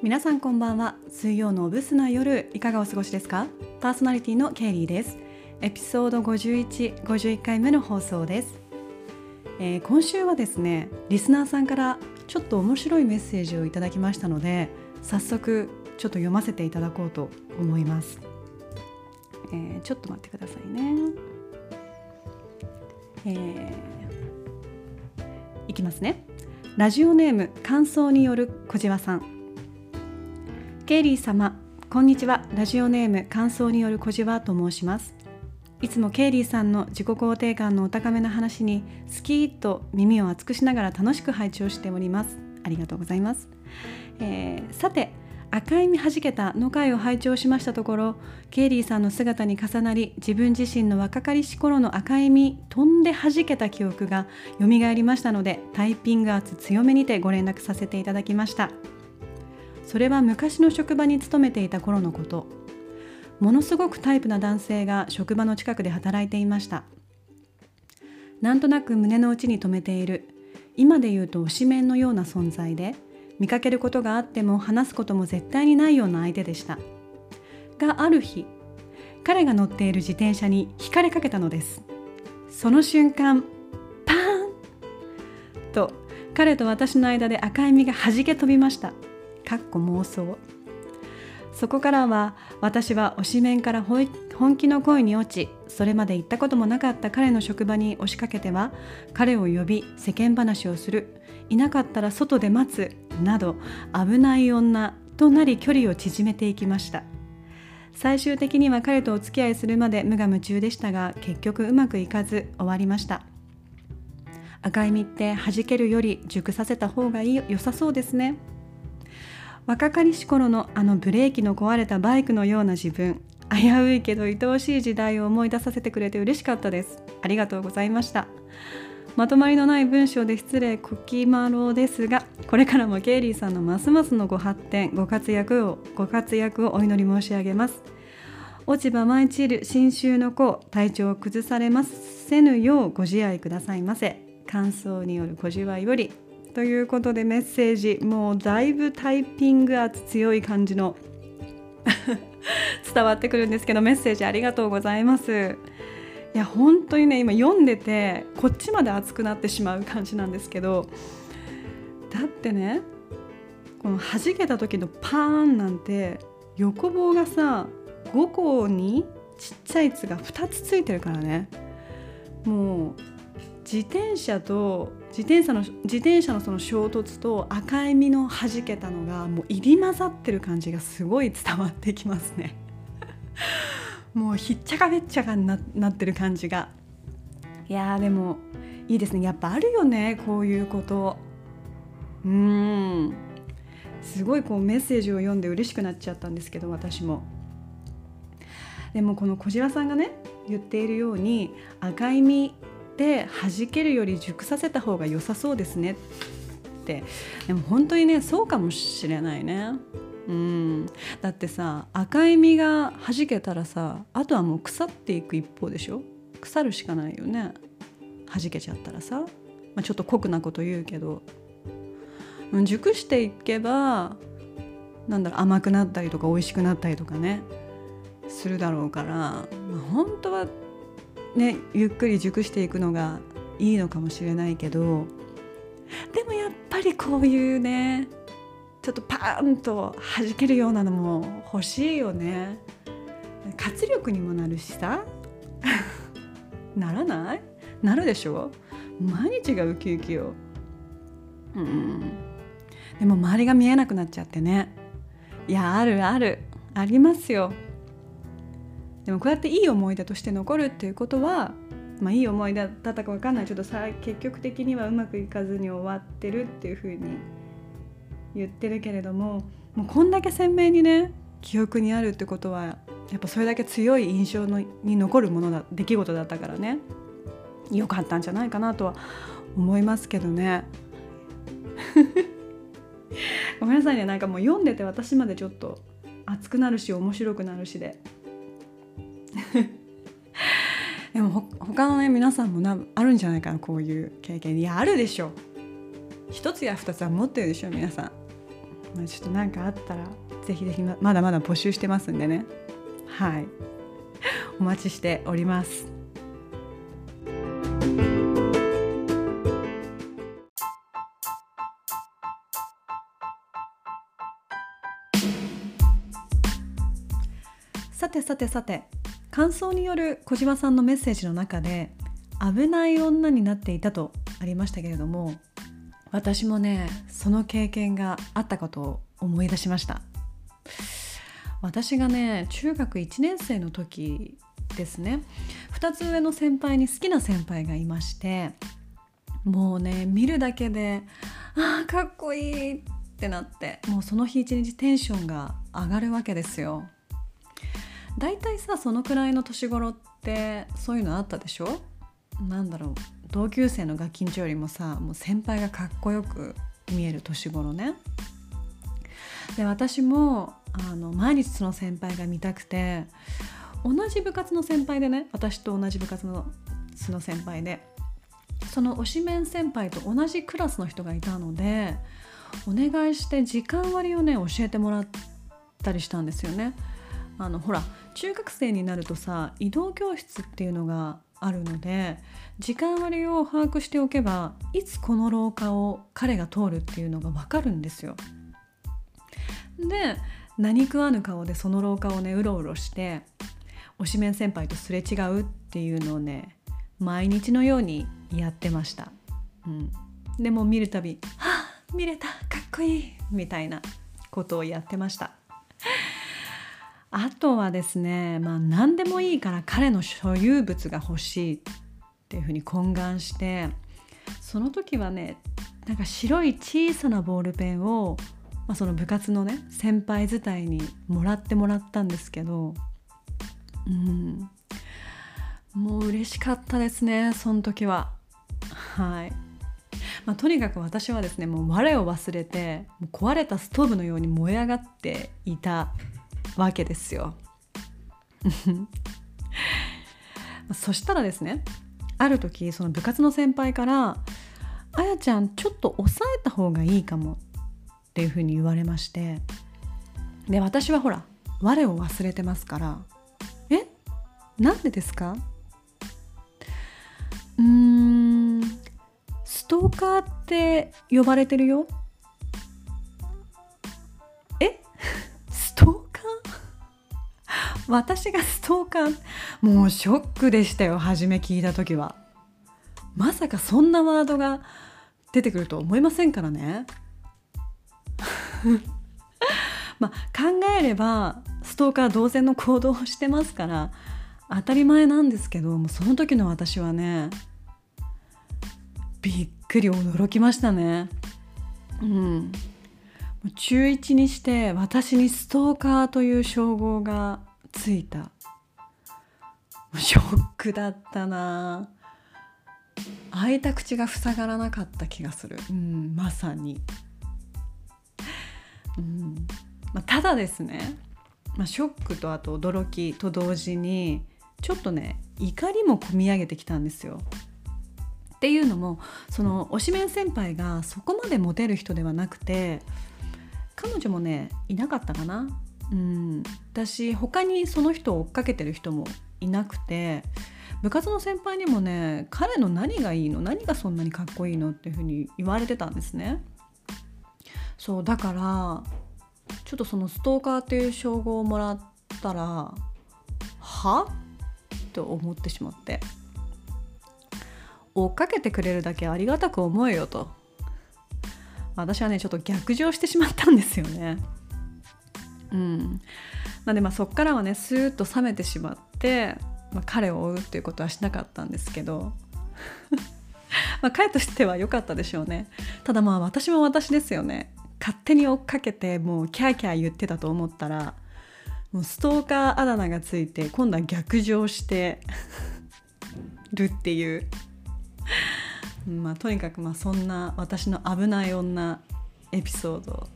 皆さんこんばんは。水曜のブスな夜いかがお過ごしですか？パーソナリティのケイリーです。エピソード51、51回目の放送です、えー今週はですねリスナーさんからちょっと面白いメッセージをいただきましたので早速ちょっと読ませていただこうと思います、えーちょっと待ってくださいね。えーいきますね。ラジオネーム感想による小じわさん。ケイリー様こんにちは。ラジオネーム感想による小じわと申します。いつもケイリーさんの自己肯定感のお高めな話にスキーッと耳を熱くしながら楽しく拝聴しております。ありがとうございます、えーさて赤い実はじけたの回を拝聴しましたところケイリーさんの姿に重なり自分自身の若かりし頃の赤い実飛んではじけた記憶が蘇りましたのでタイピング圧強めにてご連絡させていただきました。それは昔の職場に勤めていた頃のこと。ものすごくタイプな男性が職場の近くで働いていました。なんとなく胸の内に留めている。今で言うと推しメンのような存在で見かけることがあっても話すことも絶対にないような相手でした。がある日彼が乗っている自転車に惹かれかけたのです。その瞬間パーンと彼と私の間で赤い実が弾け飛びました。かっこ妄想。そこからは私は推しメンから本気の恋に落ちそれまで行ったこともなかった彼の職場に押しかけては彼を呼び世間話をするいなかったら外で待つなど危ない女となり距離を縮めていきました。最終的には彼とお付き合いするまで無我夢中でしたが結局うまくいかず終わりました。赤い実って弾けるより熟させた方がいい良さそうですね。若かりし頃のあのブレーキの壊れたバイクのような自分。危ういけど愛おしい時代を思い出させてくれて嬉しかったです。ありがとうございました。まとまりのない文章で失礼こきまろですがこれからもケイリーさんのますますのご発展ご活躍をご活躍をお祈り申し上げます。落ち葉舞い散る新秋の子体調を崩されますせぬようご自愛くださいませ。感想による小じわよりということでメッセージもうだいぶタイピング圧強い感じの 伝わってくるんですけどメッセージありがとうございます。いや本当にね今読んでてこっちまで熱くなってしまう感じなんですけどだってねこの弾けた時のパーンなんて横棒がさ5個にちっちゃい「つ」が2つついてるからね。もう自転車と自転車の自転車のその衝突と赤い実の弾けたのがもう入り混ざってる感じがすごい伝わってきますね。もうひっちゃかめっちゃかにななってる感じが。いやーでもいいですね。やっぱあるよねこういうこと。うーん。すごいこうメッセージを読んで嬉しくなっちゃったんですけど私も。でもこの小島さんがね言っているように赤い実で弾けるより熟させた方が良さそうですね。って。でも本当にねそうかもしれないね。うん。だってさ赤い実が弾けたらさあとはもう腐っていく一方でしょ？腐るしかないよね。弾けちゃったらさ、まあ、ちょっと酷なこと言うけど。熟していけばなんだろう甘くなったりとか美味しくなったりとかね。するだろうから、まあ、本当はねゆっくり熟していくのがいいのかもしれないけどでもやっぱりこういうねちょっとパーンと弾けるようなのも欲しいよね。活力にもなるしさ。ならない？なるでしょ？毎日がウキウキよ。うん。でも周りが見えなくなっちゃってね。いやあるある。ありますよ。でもこうやっていい思い出として残るっていうことはまあいい思い出だったかわかんない。ちょっとさ結局的にはうまくいかずに終わってるっていうふうに言ってるけれどももうこんだけ鮮明にね記憶にあるってことはやっぱそれだけ強い印象のに残るものだ出来事だったからね。良かったんじゃないかなとは思いますけどね。ごめんなさいね。なんかもう読んでて私までちょっと熱くなるし面白くなるしで。でもほ他のね皆さんもなあるんじゃないかなこういう経験。いやあるでしょ。一つや二つは持ってるでしょ皆さん。まあ、ちょっと何かあったらぜひぜひまだまだ募集してますんでね。はい。お待ちしております。さてさてさて。感想による小島さんのメッセージの中で危ない女になっていたとありましたけれども私もねその経験があったことを思い出しました。私がね中学1年生の時ですね2つ上の先輩に好きな先輩がいましてもうね見るだけであーかっこいいってなってもうその日一日テンションが上がるわけですよ。だいたいさそのくらいの年頃ってそういうのあったでしょ？なんだろう。同級生のガキンチョよりもさもう先輩がかっこよく見える年頃ね。で私もあの毎日その先輩が見たくて同じ部活の先輩でね私と同じ部活のその先輩でその推しメン先輩と同じクラスの人がいたのでお願いして時間割をね教えてもらったりしたんですよね。あのほら中学生になるとさ移動教室っていうのがあるので時間割を把握しておけばいつこの廊下を彼が通るっていうのが分かるんですよ。で何食わぬ顔でその廊下をねうろうろして推しメン先輩とすれ違うっていうのをね毎日のようにやってました。うん、でも見るたび「はあ見れたかっこいい!」みたいなことをやってました。あとはですね、まあ、何でもいいから彼の所有物が欲しいっていうふうに懇願してその時はねなんか白い小さなボールペンを、まあ、その部活のね先輩伝いにもらってもらったんですけどうんもう嬉しかったですねその時ははい。まあ、とにかく私はですねもう我を忘れて壊れたストーブのように燃え上がっていたわけですよ。そしたらですねある時その部活の先輩から「あやちゃんちょっと抑えた方がいいかも」っていうふうに言われましてで私はほら我を忘れてますから「え？なんでですか?」うーんストーカーって呼ばれてるよ？私がストーカー。もうショックでしたよ初め聞いた時は。まさかそんなワードが出てくると思いませんからね。まあ考えればストーカー同然の行動をしてますから当たり前なんですけどもうその時の私はねびっくり驚きましたね。うん。中1にして私にストーカーという称号がついた。ショックだったな。開いた口が塞がらなかった気がする、うん、まさに、うん。まあ、ただですね、まあ、ショックとあと驚きと同時にちょっとね怒りもこみ上げてきたんですよ。っていうのもその推しメン先輩がそこまでモテる人ではなくて彼女もねいなかったかな。うん。私他にその人を追っかけてる人もいなくて部活の先輩にもね彼の何がいいの何がそんなにかっこいいのっていうふうに言われてたんですね。そうだからちょっとそのストーカーっていう称号をもらったらは？と思ってしまって。追っかけてくれるだけありがたく思えよと。私はねちょっと逆上してしまったんですよね。うん。なんでまあそっからはねスーッと冷めてしまって、まあ、彼を追うっていうことはしなかったんですけど まあ彼としては良かったでしょうね。ただまあ私も私ですよね。勝手に追っかけてもうキャーキャー言ってたと思ったらもうストーカーあだ名がついて今度は逆上してるっていう。まあとにかくまあそんな私の危ない女エピソード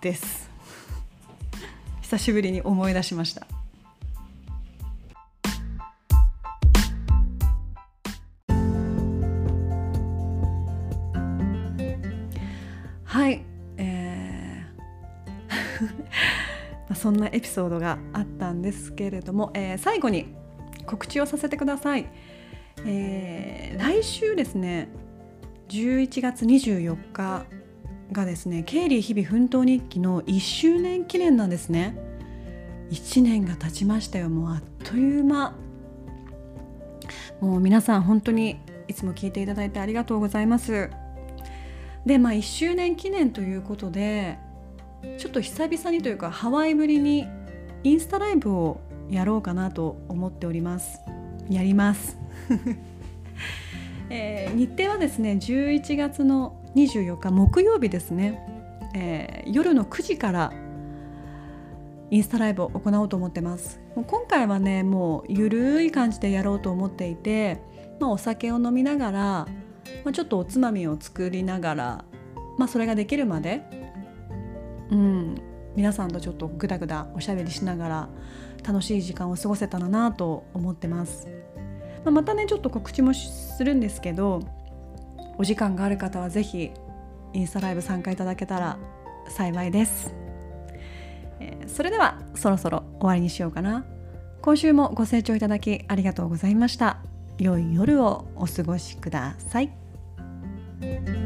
です。久しぶりに思い出しました。はい、えー、そんなエピソードがあったんですけれども、えー、最後に告知をさせてください、えー、来週ですね11月24日がですね経理日々奮闘日記の1周年記念なんですね。1年が経ちましたよ。もうあっという間。もう皆さん本当にいつも聞いていただいてありがとうございます。でまあ1周年記念ということでちょっと久々にというかハワイぶりにインスタライブをやろうかなと思っております。やります。えー、日程はですね11月の24日木曜日ですね、えー、夜の9時からインスタライブを行おうと思ってます。今回はねもうゆるい感じでやろうと思っていて、まあ、お酒を飲みながら、まあ、ちょっとおつまみを作りながら、まあ、それができるまで、うん、皆さんとちょっとぐだぐだおしゃべりしながら楽しい時間を過ごせたらなと思ってます、まあ、またねちょっと告知もするんですけどお時間がある方は是非インスタライブ参加いただけたら幸いです。えー、それではそろそろ終わりにしようかな。今週もご清聴いただきありがとうございました。良い夜をお過ごしください。